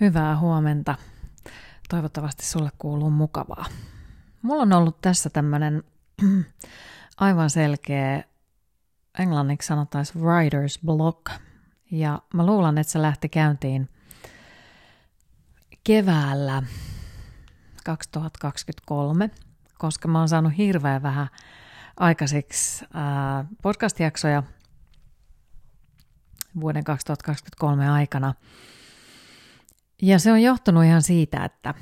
Hyvää huomenta. Toivottavasti sulle kuuluu mukavaa. Mulla on ollut tässä tämmönen aivan selkeä, englanniksi sanottaisiin writer's block. Ja mä luulen, että se lähti käyntiin keväällä 2023, koska mä oon saanut hirveän vähän aikaiseksi podcast-jaksoja vuoden 2023 aikana – ja se on johtunut ihan siitä, että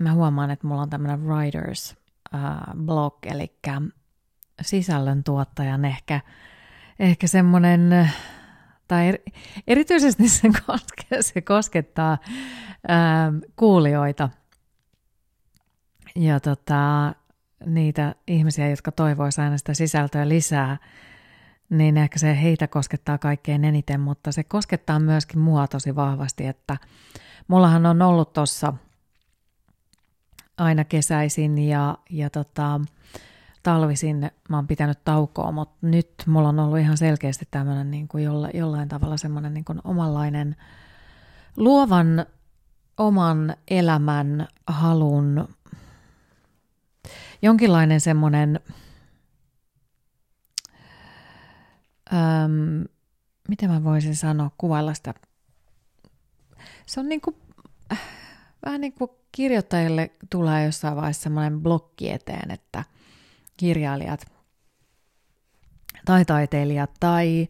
mä huomaan, että mulla on tämmöinen writers uh, blog, eli sisällöntuottajan ehkä, ehkä semmoinen, tai erityisesti se, koske, se koskettaa uh, kuulijoita. Ja tota, niitä ihmisiä, jotka toivoisivat aina sitä sisältöä lisää, niin ehkä se heitä koskettaa kaikkein eniten, mutta se koskettaa myöskin mua tosi vahvasti, että Mullahan on ollut tuossa aina kesäisin ja, ja tota, talvisin mä oon pitänyt taukoa, mutta nyt mulla on ollut ihan selkeästi tämmöinen niin kuin jolla, jollain tavalla semmoinen niin kuin omanlainen luovan oman elämän halun jonkinlainen semmoinen, miten mä voisin sanoa, kuvailla sitä. Se on niin kuin, vähän niin kuin kirjoittajille tulee jossain vaiheessa semmoinen blokki eteen, että kirjailijat tai taiteilijat tai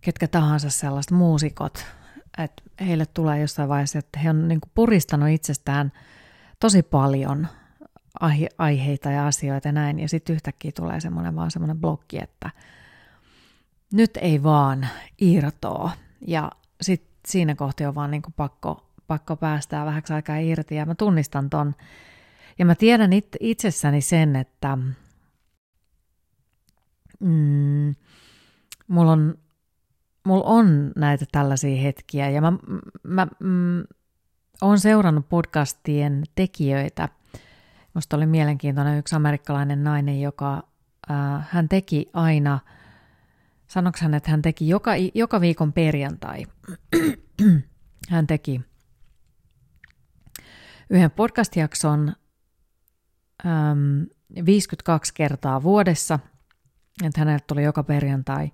ketkä tahansa sellaiset muusikot, että heille tulee jossain vaiheessa, että he on niin kuin puristanut itsestään tosi paljon aiheita ja asioita ja näin, ja sitten yhtäkkiä tulee semmoinen vaan semmoinen blokki, että nyt ei vaan irtoa, ja sitten siinä kohti on vaan niin kuin pakko, pakko päästää vähäksi aikaa irti ja mä tunnistan ton. Ja mä tiedän it, itsessäni sen, että mm, mulla on, mulla on näitä tällaisia hetkiä ja mä, mä mm, oon seurannut podcastien tekijöitä. Musta oli mielenkiintoinen yksi amerikkalainen nainen, joka äh, hän teki aina – Sanoks hän, että hän teki joka, joka viikon perjantai, hän teki yhden podcast-jakson äm, 52 kertaa vuodessa, että hänelle tuli joka perjantai.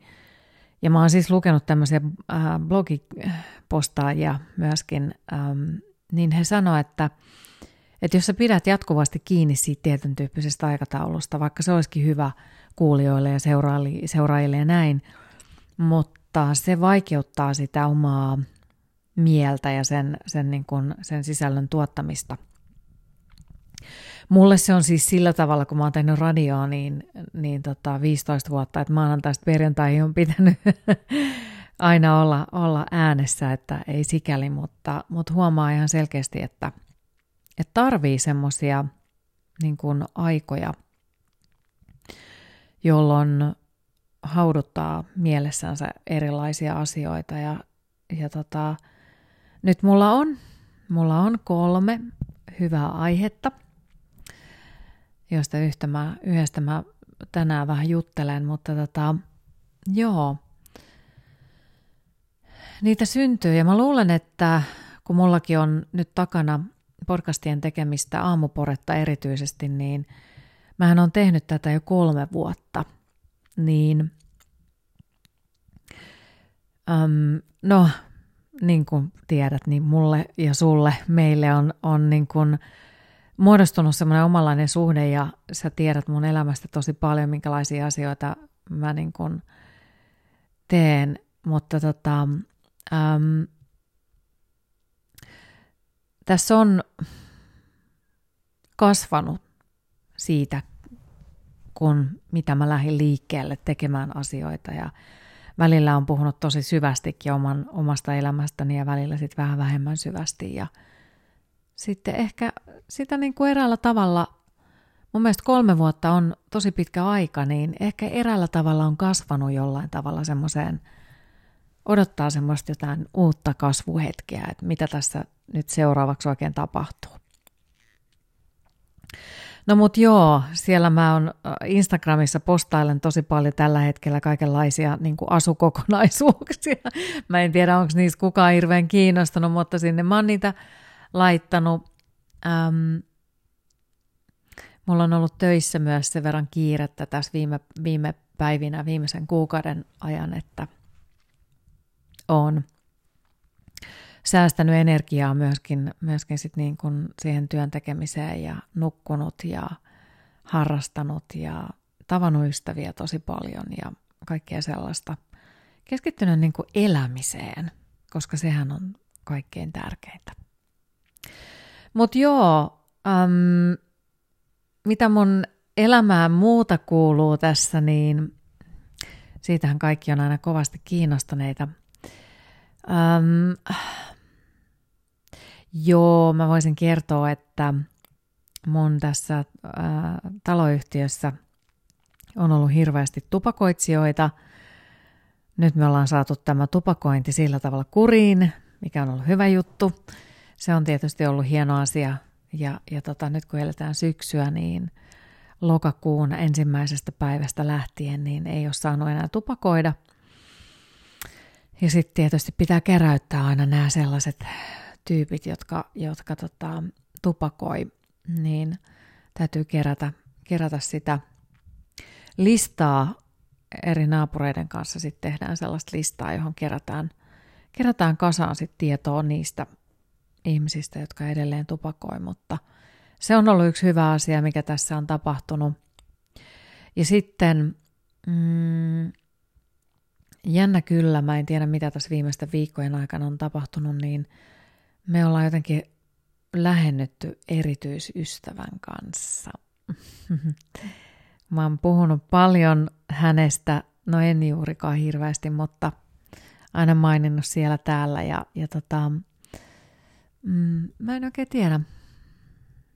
Ja mä oon siis lukenut tämmöisiä äh, blogipostaajia myöskin, ähm, niin he sanoivat, että, että jos sä pidät jatkuvasti kiinni siitä tietyn tyyppisestä aikataulusta, vaikka se olisikin hyvä – kuulijoille ja seuraajille ja näin, mutta se vaikeuttaa sitä omaa mieltä ja sen, sen, niin kuin, sen sisällön tuottamista. Mulle se on siis sillä tavalla, kun mä oon tehnyt radioa niin, niin tota 15 vuotta, että maanantaista perjantaihin on pitänyt aina olla, olla äänessä, että ei sikäli, mutta, mutta huomaa ihan selkeästi, että, että tarvii semmoisia niin aikoja – jolloin hauduttaa mielessänsä erilaisia asioita. Ja, ja tota, nyt mulla on, mulla on kolme hyvää aihetta, joista yhtä mä, yhdestä mä tänään vähän juttelen, mutta tota, joo, niitä syntyy ja mä luulen, että kun mullakin on nyt takana podcastien tekemistä aamuporetta erityisesti, niin – Mähän on tehnyt tätä jo kolme vuotta, niin um, no, niin kuin tiedät, niin mulle ja sulle, meille on, on niin kuin muodostunut semmoinen omanlainen suhde ja sä tiedät mun elämästä tosi paljon, minkälaisia asioita mä niin kuin teen, mutta tota, um, tässä on kasvanut siitä, kun mitä mä lähdin liikkeelle tekemään asioita ja välillä on puhunut tosi syvästikin oman, omasta elämästäni ja välillä sitten vähän vähemmän syvästi ja sitten ehkä sitä niin kuin eräällä tavalla, mun mielestä kolme vuotta on tosi pitkä aika, niin ehkä eräällä tavalla on kasvanut jollain tavalla semmoiseen, odottaa semmoista jotain uutta kasvuhetkeä, että mitä tässä nyt seuraavaksi oikein tapahtuu. No mut joo, siellä mä on Instagramissa postailen tosi paljon tällä hetkellä kaikenlaisia niin kuin asukokonaisuuksia. Mä en tiedä, onko niistä kukaan hirveän kiinnostunut, mutta sinne mä oon niitä laittanut. Ähm, mulla on ollut töissä myös sen verran kiirettä tässä viime, viime päivinä, viimeisen kuukauden ajan, että on säästänyt energiaa myöskin, myöskin sit niin kuin siihen työn tekemiseen ja nukkunut ja harrastanut ja tavannut ystäviä tosi paljon ja kaikkea sellaista. Keskittynyt niin kuin elämiseen, koska sehän on kaikkein tärkeintä. Mutta joo, äm, mitä mun elämään muuta kuuluu tässä, niin siitähän kaikki on aina kovasti kiinnostuneita. Äm, joo, mä voisin kertoa, että mun tässä ää, taloyhtiössä on ollut hirveästi tupakoitsijoita. Nyt me ollaan saatu tämä tupakointi sillä tavalla kuriin, mikä on ollut hyvä juttu. Se on tietysti ollut hieno asia. Ja, ja tota, nyt kun eletään syksyä, niin lokakuun ensimmäisestä päivästä lähtien niin ei ole saanut enää tupakoida. Ja sitten tietysti pitää keräyttää aina nämä sellaiset tyypit, jotka, jotka tota, tupakoi, niin täytyy kerätä, kerätä sitä listaa eri naapureiden kanssa. Sitten tehdään sellaista listaa, johon kerätään, kerätään kasaan sit tietoa niistä ihmisistä, jotka edelleen tupakoi, mutta se on ollut yksi hyvä asia, mikä tässä on tapahtunut. Ja sitten mm, jännä kyllä, mä en tiedä mitä tässä viimeisten viikkojen aikana on tapahtunut, niin me ollaan jotenkin lähennytty erityisystävän kanssa. Mä oon puhunut paljon hänestä, no en juurikaan hirveästi, mutta aina maininnut siellä täällä ja, ja tota, mm, mä en oikein tiedä,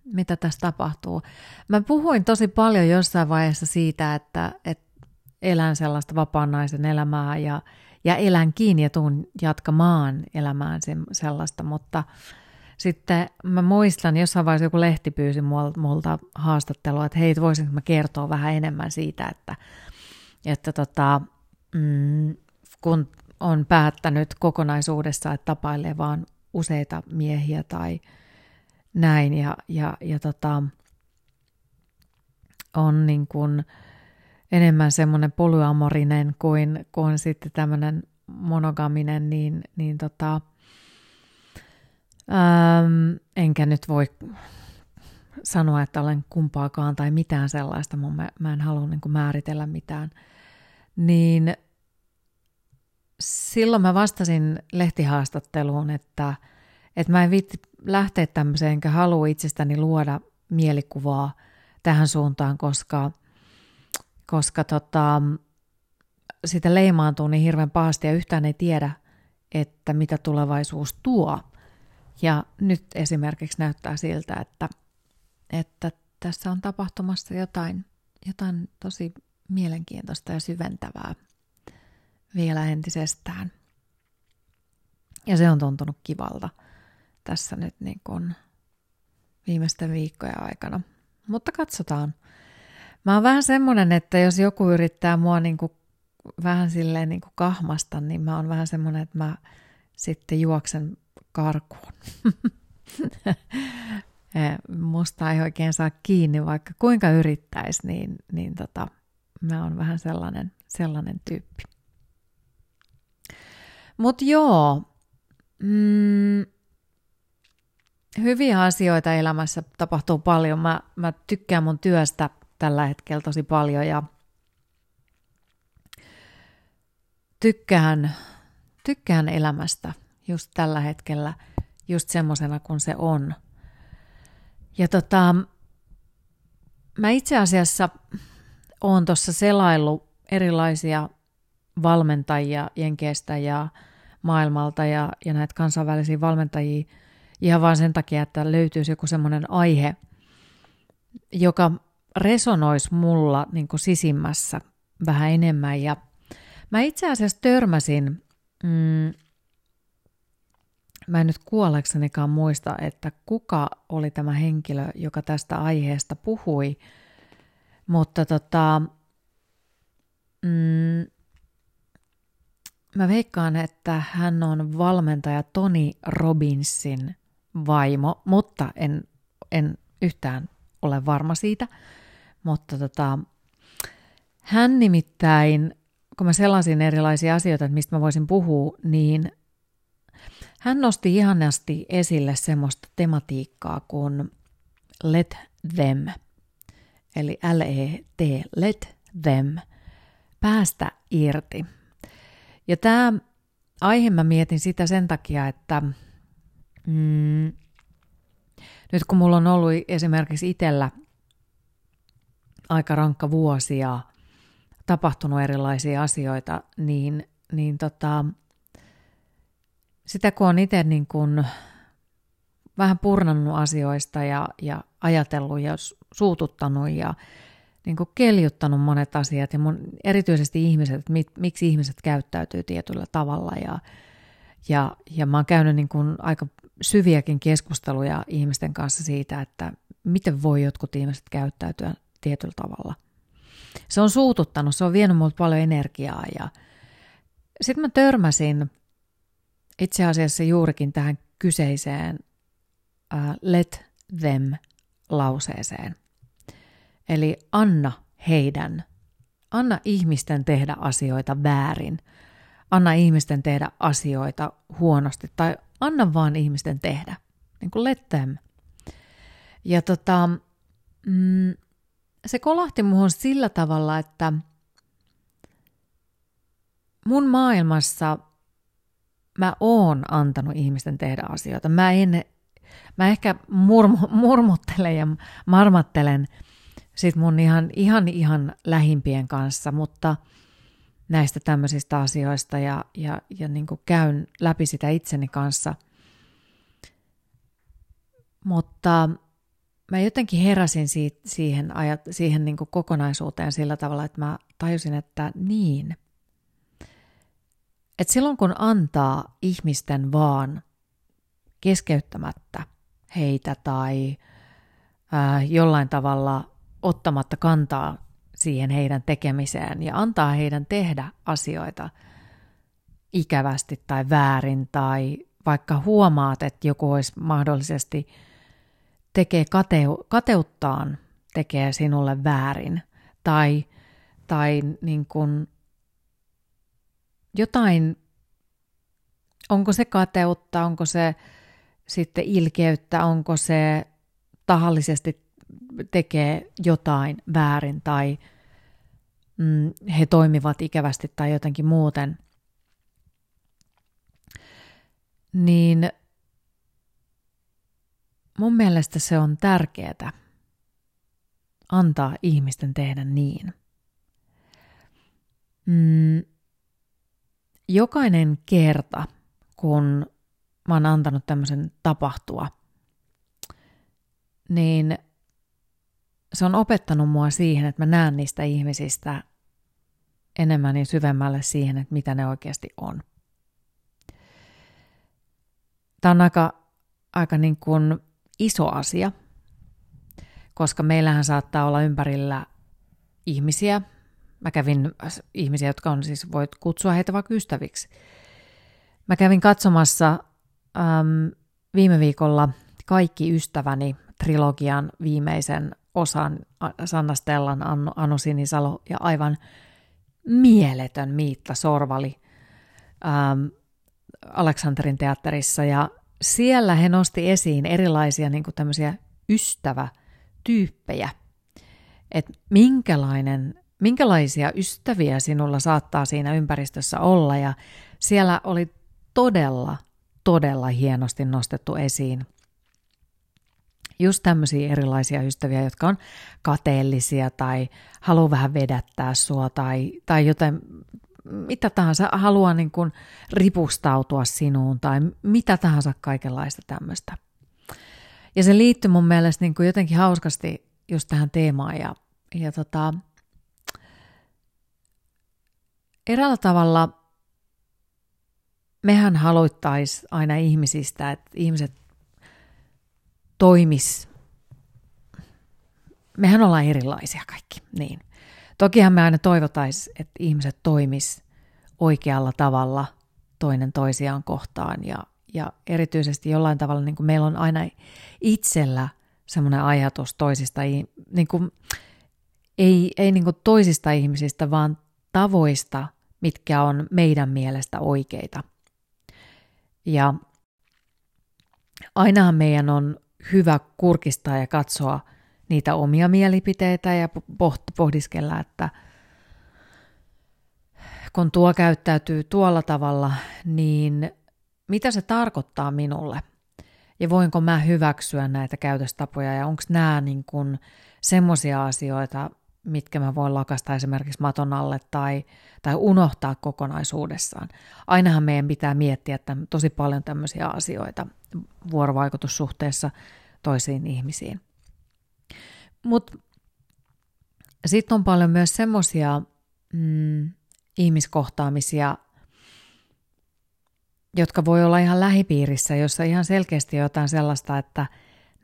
mitä tässä tapahtuu. Mä puhuin tosi paljon jossain vaiheessa siitä, että, että elän sellaista vapaan naisen elämää ja, ja elän kiinni ja tuun jatkamaan elämään sellaista, mutta sitten mä muistan, jossain vaiheessa joku lehti pyysi multa haastattelua, että hei, voisinko mä kertoa vähän enemmän siitä, että, että tota, mm, kun on päättänyt kokonaisuudessa, että tapailee vaan useita miehiä tai näin, ja, ja, ja tota, on niin kuin enemmän semmoinen polyamorinen kuin, kuin sitten tämmöinen monogaminen, niin, niin tota, äm, enkä nyt voi sanoa, että olen kumpaakaan tai mitään sellaista, mun mä, mä en halua niin kuin määritellä mitään, niin silloin mä vastasin lehtihaastatteluun, että, että mä en viitti lähteä tämmöiseen, enkä halua itsestäni luoda mielikuvaa tähän suuntaan, koska, koska tota, sitä leimaantuu niin hirveän pahasti ja yhtään ei tiedä, että mitä tulevaisuus tuo. Ja nyt esimerkiksi näyttää siltä, että, että tässä on tapahtumassa jotain, jotain tosi mielenkiintoista ja syventävää vielä entisestään. Ja se on tuntunut kivalta tässä nyt niin kuin viimeisten viikkojen aikana. Mutta katsotaan. Mä oon vähän semmoinen, että jos joku yrittää mua niin kuin vähän silleen niin kuin kahmasta, niin mä oon vähän semmoinen, että mä sitten juoksen karkuun. Musta ei oikein saa kiinni, vaikka kuinka yrittäisi, niin, niin tota, mä oon vähän sellainen, sellainen tyyppi. Mutta joo, mm, hyviä asioita elämässä tapahtuu paljon. Mä, mä tykkään mun työstä tällä hetkellä tosi paljon ja tykkään, tykkään elämästä just tällä hetkellä just semmoisena kuin se on. Ja tota, mä itse asiassa oon tuossa selaillut erilaisia valmentajia Jenkeestä ja maailmalta ja, ja näitä kansainvälisiä valmentajia ihan vain sen takia, että löytyisi joku semmoinen aihe, joka resonoisi mulla niin kuin sisimmässä vähän enemmän. Ja mä itse asiassa törmäsin mm, mä en nyt kuolleksenikaan muista, että kuka oli tämä henkilö, joka tästä aiheesta puhui, mutta tota, mm, mä veikkaan, että hän on valmentaja Tony Robbinsin vaimo, mutta en, en yhtään ole varma siitä. Mutta tota, hän nimittäin, kun mä sellaisin erilaisia asioita, että mistä mä voisin puhua, niin hän nosti ihanasti esille semmoista tematiikkaa kuin let them, eli L-E-T, let them, päästä irti. Ja tämä aihe mä mietin sitä sen takia, että mm, nyt kun mulla on ollut esimerkiksi itsellä aika rankka vuosi ja tapahtunut erilaisia asioita, niin, niin tota, sitä kun on itse niin kuin vähän purnannut asioista ja, ja ajatellut ja suututtanut ja niin kuin keljuttanut monet asiat ja mun, erityisesti ihmiset, että mit, miksi ihmiset käyttäytyy tietyllä tavalla ja, ja, ja mä oon käynyt niin kuin aika syviäkin keskusteluja ihmisten kanssa siitä, että miten voi jotkut ihmiset käyttäytyä tietyllä tavalla. Se on suututtanut, se on vienyt multa paljon energiaa ja sitten mä törmäsin itse asiassa juurikin tähän kyseiseen uh, let them lauseeseen. Eli anna heidän, anna ihmisten tehdä asioita väärin, anna ihmisten tehdä asioita huonosti tai anna vaan ihmisten tehdä, niin kuin let them. Ja tota, mm, se kolahti muhun sillä tavalla, että mun maailmassa mä oon antanut ihmisten tehdä asioita. Mä, en, mä ehkä murmu, murmuttelen ja marmattelen sit mun ihan, ihan, ihan lähimpien kanssa, mutta näistä tämmöisistä asioista ja, ja, ja niin käyn läpi sitä itseni kanssa. Mutta mä jotenkin heräsin siitä, siihen, ajat, siihen niin kokonaisuuteen sillä tavalla, että mä tajusin, että niin. Että silloin kun antaa ihmisten vaan keskeyttämättä heitä tai ää, jollain tavalla ottamatta kantaa siihen heidän tekemiseen ja antaa heidän tehdä asioita ikävästi tai väärin tai vaikka huomaat, että joku olisi mahdollisesti tekee kateu, kateuttaan tekee sinulle väärin. Tai, tai niin kuin jotain, onko se kateutta, onko se sitten ilkeyttä, onko se tahallisesti tekee jotain väärin tai mm, he toimivat ikävästi tai jotenkin muuten, niin mun mielestä se on tärkeää antaa ihmisten tehdä niin. Mm, jokainen kerta, kun mä oon antanut tämmöisen tapahtua, niin se on opettanut mua siihen, että mä näen niistä ihmisistä enemmän ja syvemmälle siihen, että mitä ne oikeasti on. Tämä on aika, aika niin kuin iso asia, koska meillähän saattaa olla ympärillä ihmisiä. Mä kävin ihmisiä, jotka on siis, voit kutsua heitä vaikka ystäviksi. Mä kävin katsomassa äm, viime viikolla Kaikki ystäväni trilogian viimeisen osan Sanna Stellan, Anno, Anu Sinisalo ja aivan mieletön Miitta Sorvali Aleksanterin teatterissa. Ja siellä he nosti esiin erilaisia niin kuin tämmöisiä ystävätyyppejä, että minkälainen, minkälaisia ystäviä sinulla saattaa siinä ympäristössä olla. Ja siellä oli todella, todella hienosti nostettu esiin just tämmöisiä erilaisia ystäviä, jotka on kateellisia tai haluaa vähän vedättää sua tai, tai jotain, mitä tahansa, haluaa niin kuin ripustautua sinuun tai mitä tahansa kaikenlaista tämmöistä. Ja se liittyy mun mielestä niin kuin jotenkin hauskasti just tähän teemaan ja, ja tota, eräällä tavalla mehän haluttaisiin aina ihmisistä, että ihmiset toimis. Mehän ollaan erilaisia kaikki, niin. Tokihan me aina toivotaisiin, että ihmiset toimis oikealla tavalla toinen toisiaan kohtaan ja, ja erityisesti jollain tavalla niin kuin meillä on aina itsellä semmoinen ajatus toisista, niin kuin, ei, ei niin kuin toisista ihmisistä, vaan tavoista, mitkä on meidän mielestä oikeita. Ja ainahan meidän on hyvä kurkistaa ja katsoa niitä omia mielipiteitä ja pohdiskella, että kun tuo käyttäytyy tuolla tavalla, niin mitä se tarkoittaa minulle? Ja voinko mä hyväksyä näitä käytöstapoja ja onko nämä niin semmoisia asioita, mitkä mä voin lakasta esimerkiksi maton alle tai, tai unohtaa kokonaisuudessaan. Ainahan meidän pitää miettiä että tosi paljon tämmöisiä asioita vuorovaikutussuhteessa toisiin ihmisiin. Mutta sitten on paljon myös semmoisia mm, ihmiskohtaamisia, jotka voi olla ihan lähipiirissä, jossa ihan selkeästi jotain sellaista, että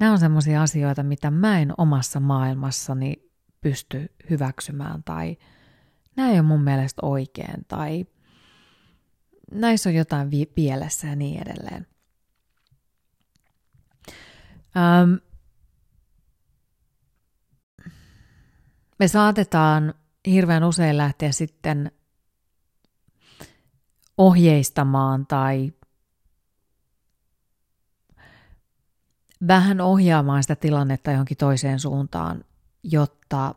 nämä on semmoisia asioita, mitä mä en omassa maailmassani pysty hyväksymään tai nämä ei ole mun mielestä oikein tai näissä on jotain vi- pielessä ja niin edelleen. Ähm, me saatetaan hirveän usein lähteä sitten ohjeistamaan tai vähän ohjaamaan sitä tilannetta johonkin toiseen suuntaan jotta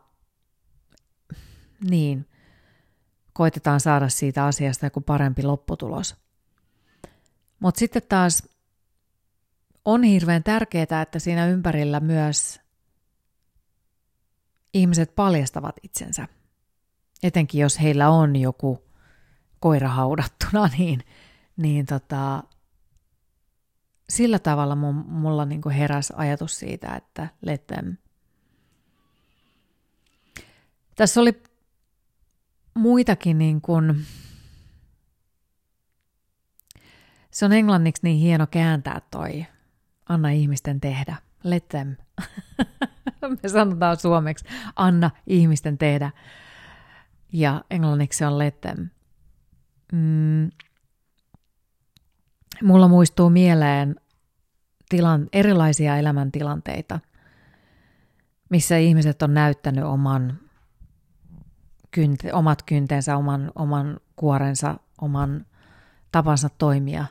niin, koitetaan saada siitä asiasta joku parempi lopputulos. Mutta sitten taas on hirveän tärkeää, että siinä ympärillä myös ihmiset paljastavat itsensä. Etenkin jos heillä on joku koira haudattuna, niin, niin tota, sillä tavalla mulla niinku heräs ajatus siitä, että let them tässä oli muitakin niin kuin, se on englanniksi niin hieno kääntää toi, anna ihmisten tehdä, let them. Me sanotaan suomeksi, anna ihmisten tehdä. Ja englanniksi on let them. Mm. Mulla muistuu mieleen tilan, erilaisia elämäntilanteita, missä ihmiset on näyttänyt oman kynte, omat kyntensä, oman, oman kuorensa, oman tapansa toimia.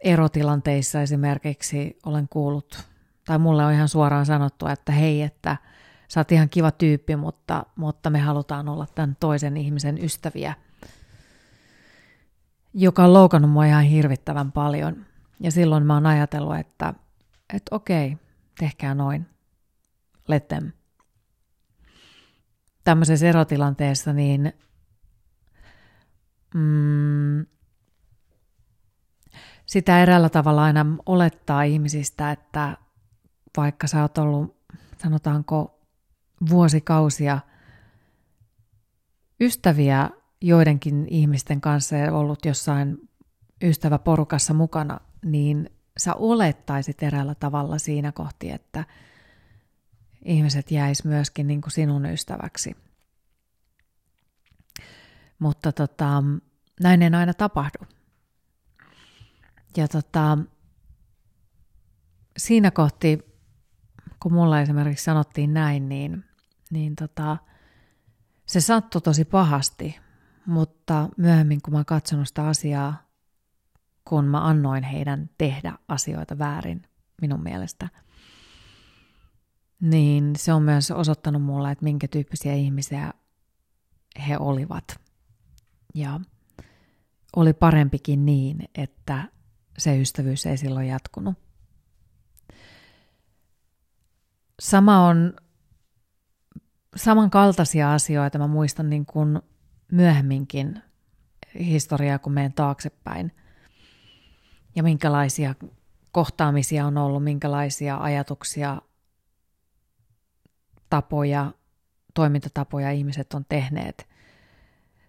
Erotilanteissa esimerkiksi olen kuullut, tai mulle on ihan suoraan sanottu, että hei, että sä oot ihan kiva tyyppi, mutta, mutta me halutaan olla tämän toisen ihmisen ystäviä, joka on loukannut mua ihan hirvittävän paljon. Ja silloin mä oon ajatellut, että, että okei, tehkää noin. Let them tämmöisessä erotilanteessa, niin mm, sitä eräällä tavalla aina olettaa ihmisistä, että vaikka sä oot ollut, sanotaanko, vuosikausia ystäviä joidenkin ihmisten kanssa ja ollut jossain ystäväporukassa mukana, niin sä olettaisit eräällä tavalla siinä kohti, että – ihmiset jäis myöskin niin kuin sinun ystäväksi. Mutta tota, näin ei aina tapahdu. Ja tota, siinä kohti, kun mulla esimerkiksi sanottiin näin, niin, niin tota, se sattui tosi pahasti, mutta myöhemmin kun mä oon katsonut sitä asiaa, kun mä annoin heidän tehdä asioita väärin minun mielestä – niin se on myös osoittanut mulle, että minkä tyyppisiä ihmisiä he olivat. Ja oli parempikin niin, että se ystävyys ei silloin jatkunut. Sama on samankaltaisia asioita, mä muistan niin kuin myöhemminkin historiaa, kun menen taaksepäin. Ja minkälaisia kohtaamisia on ollut, minkälaisia ajatuksia tapoja, toimintatapoja ihmiset on tehneet.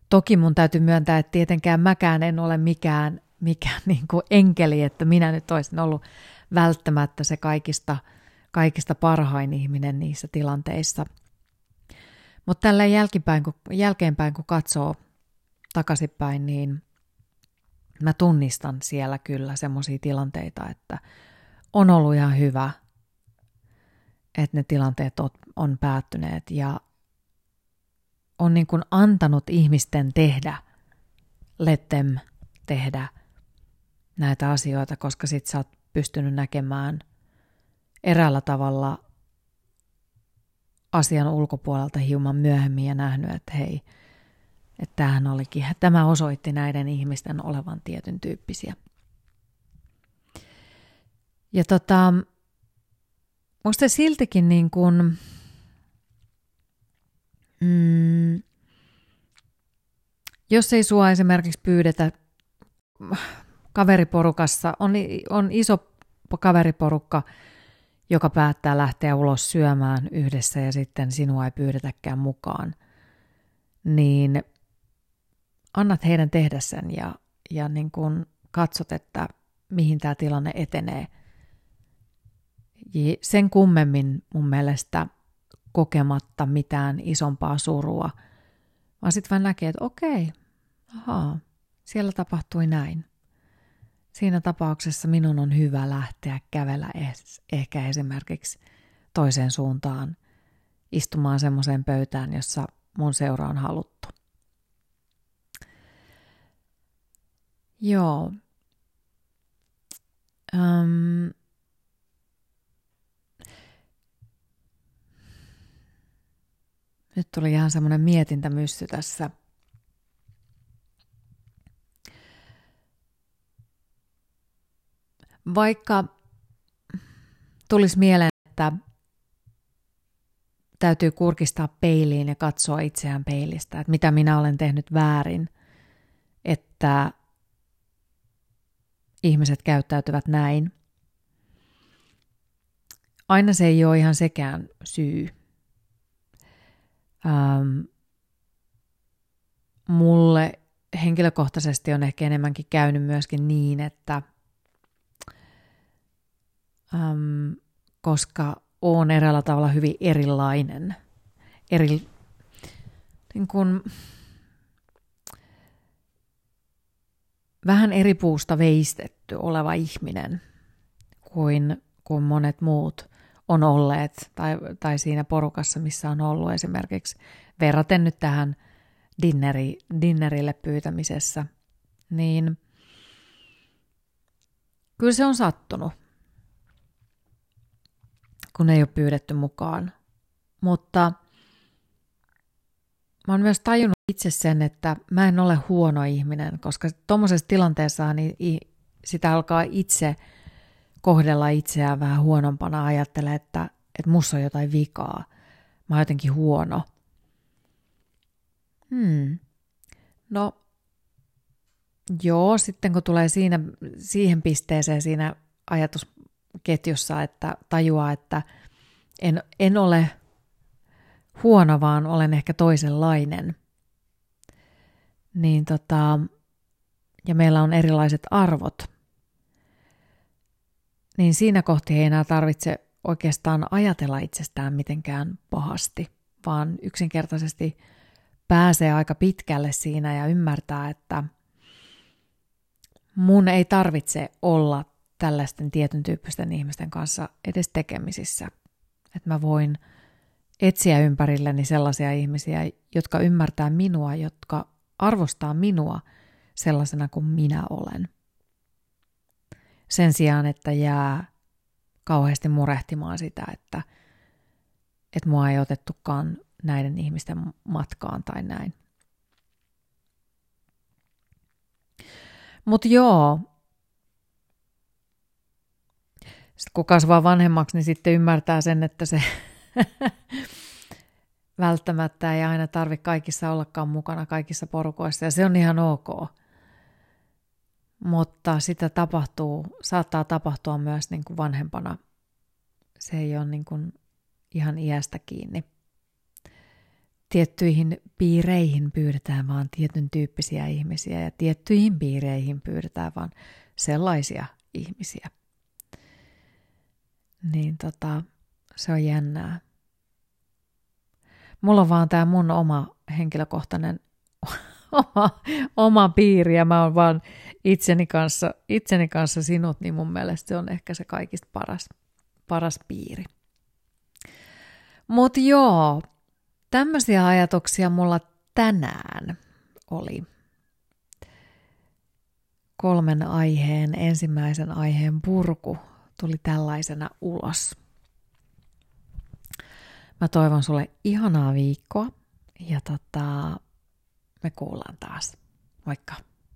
Toki mun täytyy myöntää, että tietenkään mäkään en ole mikään mikään niin kuin enkeli, että minä nyt olisin ollut välttämättä se kaikista, kaikista parhain ihminen niissä tilanteissa. Mutta tällä jälkipäin, kun, jälkeenpäin, kun katsoo takaisinpäin, niin mä tunnistan siellä kyllä semmoisia tilanteita, että on ollut ihan hyvä, että ne tilanteet on päättyneet ja on niin kuin antanut ihmisten tehdä, let them tehdä näitä asioita, koska sit sä oot pystynyt näkemään eräällä tavalla asian ulkopuolelta hieman myöhemmin ja nähnyt, että hei, että tämähän olikin, tämä osoitti näiden ihmisten olevan tietyn tyyppisiä. Ja tota, musta siltikin niin kuin, mm, jos ei sua esimerkiksi pyydetä kaveriporukassa, on, on iso kaveriporukka, joka päättää lähteä ulos syömään yhdessä ja sitten sinua ei pyydetäkään mukaan, niin annat heidän tehdä sen ja, ja niin kuin katsot, että mihin tämä tilanne etenee. Sen kummemmin mun mielestä kokematta mitään isompaa surua, vaan sitten vaan näkee, että okei, ahaa, siellä tapahtui näin. Siinä tapauksessa minun on hyvä lähteä kävellä ehkä esimerkiksi toiseen suuntaan istumaan semmoiseen pöytään, jossa mun seura on haluttu. Joo. Nyt tuli ihan semmoinen mietintämyssy tässä. Vaikka tulisi mieleen, että täytyy kurkistaa peiliin ja katsoa itseään peilistä, että mitä minä olen tehnyt väärin, että ihmiset käyttäytyvät näin. Aina se ei ole ihan sekään syy. Ähm, mulle henkilökohtaisesti on ehkä enemmänkin käynyt myöskin niin, että ähm, koska olen eräällä tavalla hyvin erilainen, eri, niin kuin, vähän eri puusta veistetty oleva ihminen kuin, kuin monet muut on olleet tai, tai siinä porukassa, missä on ollut esimerkiksi verraten nyt tähän dinneri, dinnerille pyytämisessä, niin kyllä se on sattunut, kun ei ole pyydetty mukaan. Mutta mä oon myös tajunnut itse sen, että mä en ole huono ihminen, koska tuommoisessa tilanteessa niin sitä alkaa itse kohdella itseään vähän huonompana, ajattelee, että, että mussa on jotain vikaa, mä oon jotenkin huono. Hmm. No, joo, sitten kun tulee siinä, siihen pisteeseen siinä ajatusketjussa, että tajuaa, että en, en ole huono, vaan olen ehkä toisenlainen – niin tota, ja meillä on erilaiset arvot, niin siinä kohti ei enää tarvitse oikeastaan ajatella itsestään mitenkään pahasti, vaan yksinkertaisesti pääsee aika pitkälle siinä ja ymmärtää, että mun ei tarvitse olla tällaisten tietyn tyyppisten ihmisten kanssa edes tekemisissä. Että mä voin etsiä ympärilleni sellaisia ihmisiä, jotka ymmärtää minua, jotka arvostaa minua sellaisena kuin minä olen. Sen sijaan, että jää kauheasti murehtimaan sitä, että, että mua ei otettukaan näiden ihmisten matkaan tai näin. Mutta joo, sitten kun kasvaa vanhemmaksi, niin sitten ymmärtää sen, että se välttämättä ei aina tarvitse kaikissa ollakaan mukana kaikissa porukoissa ja se on ihan ok. Mutta sitä tapahtuu, saattaa tapahtua myös niin kuin vanhempana. Se ei ole niin kuin ihan iästä kiinni. tiettyihin piireihin pyydetään vaan tietyn tyyppisiä ihmisiä ja tiettyihin piireihin pyydetään vaan sellaisia ihmisiä. Niin tota, se on jännää. Mulla on vaan tämä mun oma henkilökohtainen oma, oma piiri ja mä oon vaan itseni kanssa, itseni kanssa sinut, niin mun mielestä se on ehkä se kaikista paras, paras piiri. Mutta joo, tämmöisiä ajatuksia mulla tänään oli. Kolmen aiheen, ensimmäisen aiheen purku tuli tällaisena ulos. Mä toivon sulle ihanaa viikkoa ja tota, me kuullaan taas. Moikka!